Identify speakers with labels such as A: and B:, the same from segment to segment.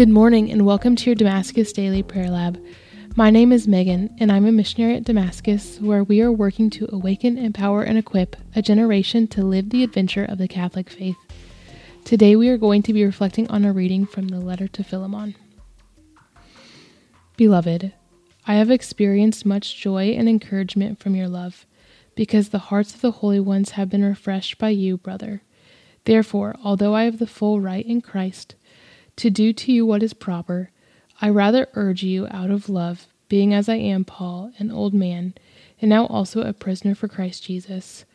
A: Good morning and welcome to your Damascus Daily Prayer Lab. My name is Megan and I'm a missionary at Damascus where we are working to awaken, empower, and equip a generation to live the adventure of the Catholic faith. Today we are going to be reflecting on a reading from the letter to Philemon. Beloved, I have experienced much joy and encouragement from your love, because the hearts of the holy ones have been refreshed by you, brother. Therefore, although I have the full right in Christ, to do to you what is proper, I rather urge you out of love, being as I am Paul, an old man, and now also a prisoner for Christ Jesus.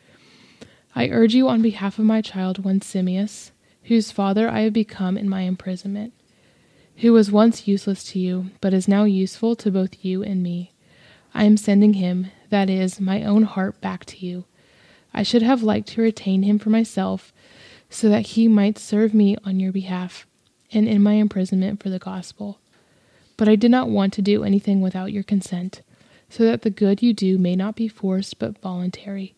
A: I urge you on behalf of my child one Onesimus, whose father I have become in my imprisonment, who was once useless to you, but is now useful to both you and me. I am sending him, that is, my own heart, back to you. I should have liked to retain him for myself, so that he might serve me on your behalf and in my imprisonment for the gospel. But I did not want to do anything without your consent, so that the good you do may not be forced but voluntary.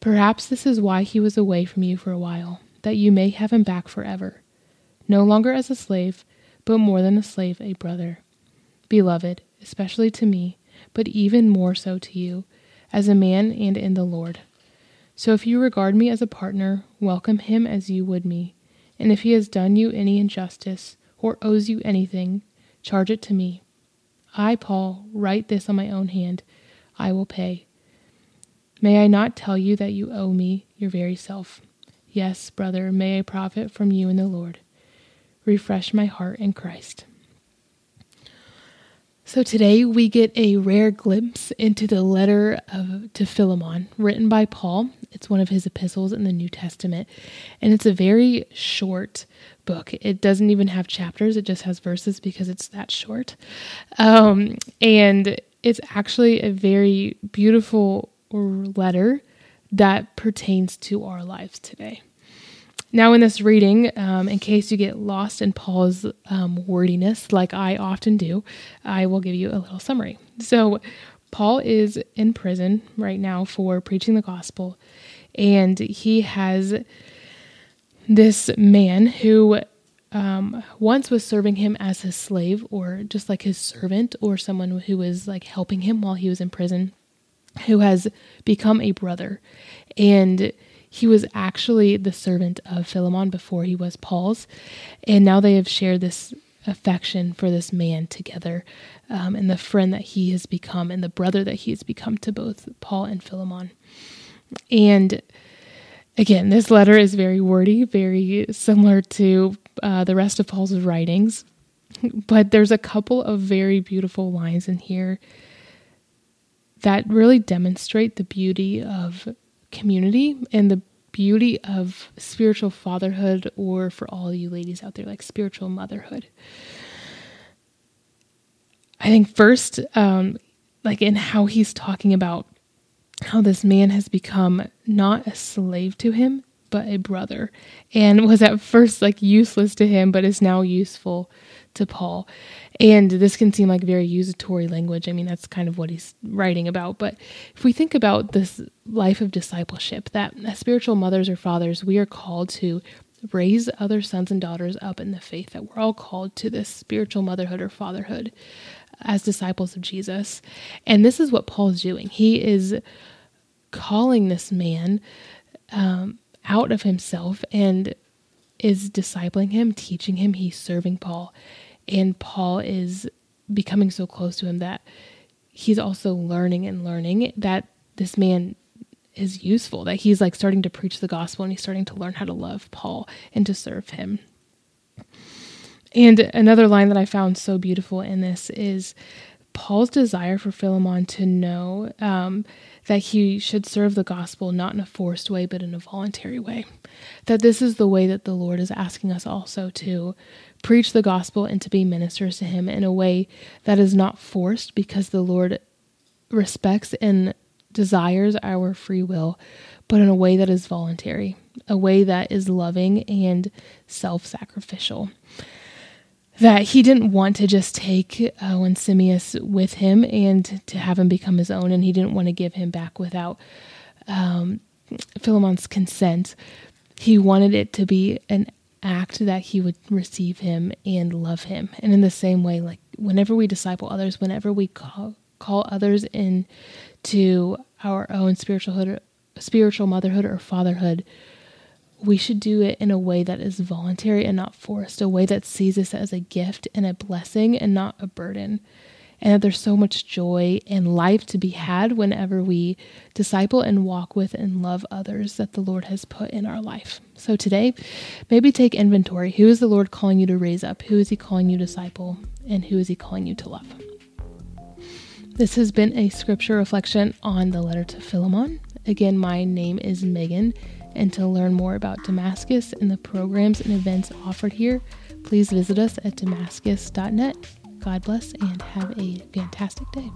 A: Perhaps this is why he was away from you for a while, that you may have him back forever, no longer as a slave, but more than a slave, a brother. Beloved, especially to me, but even more so to you, as a man and in the Lord. So if you regard me as a partner, welcome him as you would me and if he has done you any injustice or owes you anything, charge it to me. I, Paul, write this on my own hand. I will pay. May I not tell you that you owe me your very self? Yes, brother, may I profit from you in the Lord. Refresh my heart in Christ. So today we get a rare glimpse into the letter of, to Philemon, written by Paul. It's one of his epistles in the New Testament, and it's a very short book. It doesn't even have chapters; it just has verses because it's that short. Um, and it's actually a very beautiful letter that pertains to our lives today. Now, in this reading, um, in case you get lost in Paul's um, wordiness, like I often do, I will give you a little summary. So, Paul is in prison right now for preaching the gospel, and he has this man who um, once was serving him as his slave, or just like his servant, or someone who was like helping him while he was in prison, who has become a brother. And he was actually the servant of Philemon before he was Paul's, and now they have shared this affection for this man together, um, and the friend that he has become, and the brother that he has become to both Paul and Philemon. And again, this letter is very wordy, very similar to uh, the rest of Paul's writings, but there's a couple of very beautiful lines in here that really demonstrate the beauty of community and the beauty of spiritual fatherhood, or for all you ladies out there, like spiritual motherhood. I think first, um, like in how he's talking about how this man has become not a slave to him, but a brother, and was at first like useless to him, but is now useful to Paul. And this can seem like very usatory language. I mean, that's kind of what he's writing about. But if we think about this life of discipleship, that as spiritual mothers or fathers, we are called to raise other sons and daughters up in the faith, that we're all called to this spiritual motherhood or fatherhood as disciples of Jesus. And this is what Paul's doing. He is calling this man um, out of himself and is discipling him, teaching him. He's serving Paul. And Paul is becoming so close to him that he's also learning and learning that this man is useful, that he's like starting to preach the gospel and he's starting to learn how to love Paul and to serve him. And another line that I found so beautiful in this is Paul's desire for Philemon to know um, that he should serve the gospel not in a forced way, but in a voluntary way. That this is the way that the Lord is asking us also to preach the gospel and to be ministers to Him in a way that is not forced because the Lord respects and desires our free will, but in a way that is voluntary, a way that is loving and self sacrificial that he didn't want to just take uh, Onesimus with him and to have him become his own, and he didn't want to give him back without um, Philemon's consent. He wanted it to be an act that he would receive him and love him. And in the same way, like whenever we disciple others, whenever we call call others into our own spiritualhood, spiritual motherhood or fatherhood, we should do it in a way that is voluntary and not forced, a way that sees us as a gift and a blessing and not a burden and that there's so much joy and life to be had whenever we disciple and walk with and love others that the Lord has put in our life. So today, maybe take inventory. Who is the Lord calling you to raise up? Who is He calling you to disciple? And who is He calling you to love? This has been a scripture reflection on the letter to Philemon. Again, my name is Megan, and to learn more about Damascus and the programs and events offered here, please visit us at damascus.net. God bless and have a fantastic day.